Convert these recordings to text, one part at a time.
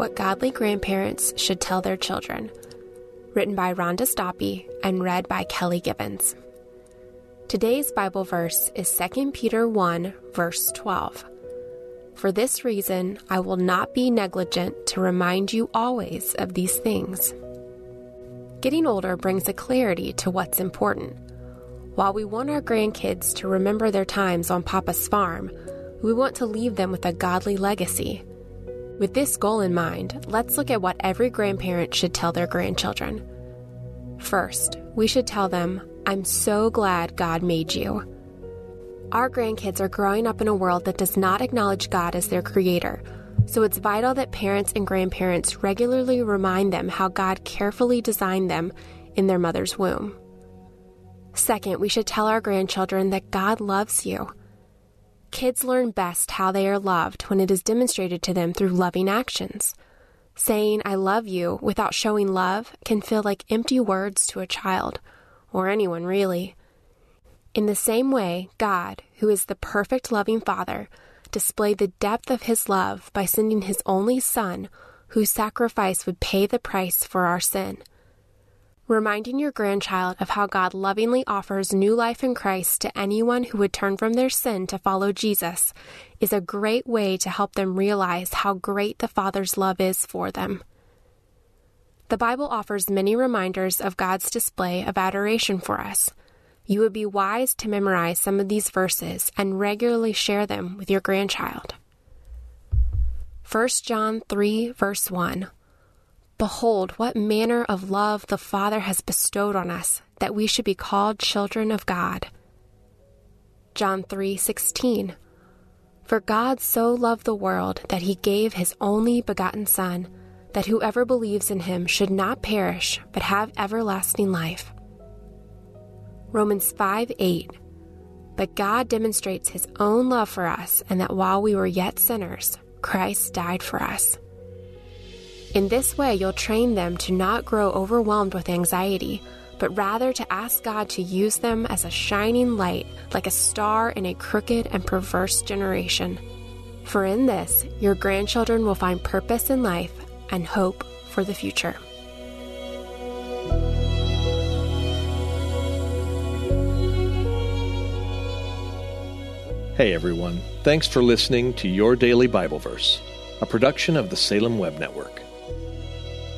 What Godly Grandparents Should Tell Their Children, written by Rhonda Stoppe and read by Kelly Givens. Today's Bible verse is 2 Peter 1, verse 12. For this reason, I will not be negligent to remind you always of these things. Getting older brings a clarity to what's important. While we want our grandkids to remember their times on Papa's farm, we want to leave them with a godly legacy. With this goal in mind, let's look at what every grandparent should tell their grandchildren. First, we should tell them, I'm so glad God made you. Our grandkids are growing up in a world that does not acknowledge God as their creator, so it's vital that parents and grandparents regularly remind them how God carefully designed them in their mother's womb. Second, we should tell our grandchildren that God loves you. Kids learn best how they are loved when it is demonstrated to them through loving actions. Saying, I love you without showing love can feel like empty words to a child, or anyone really. In the same way, God, who is the perfect loving Father, displayed the depth of his love by sending his only Son, whose sacrifice would pay the price for our sin. Reminding your grandchild of how God lovingly offers new life in Christ to anyone who would turn from their sin to follow Jesus is a great way to help them realize how great the Father's love is for them. The Bible offers many reminders of God's display of adoration for us. You would be wise to memorize some of these verses and regularly share them with your grandchild. 1 John 3, verse 1 Behold, what manner of love the Father has bestowed on us, that we should be called children of God. John 3:16 For God so loved the world that he gave his only begotten son that whoever believes in him should not perish but have everlasting life. Romans 5:8 But God demonstrates his own love for us and that while we were yet sinners Christ died for us. In this way, you'll train them to not grow overwhelmed with anxiety, but rather to ask God to use them as a shining light, like a star in a crooked and perverse generation. For in this, your grandchildren will find purpose in life and hope for the future. Hey everyone, thanks for listening to Your Daily Bible Verse, a production of the Salem Web Network.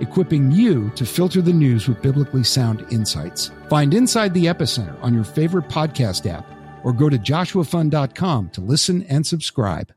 equipping you to filter the news with biblically sound insights. Find Inside the Epicenter on your favorite podcast app or go to joshuafund.com to listen and subscribe.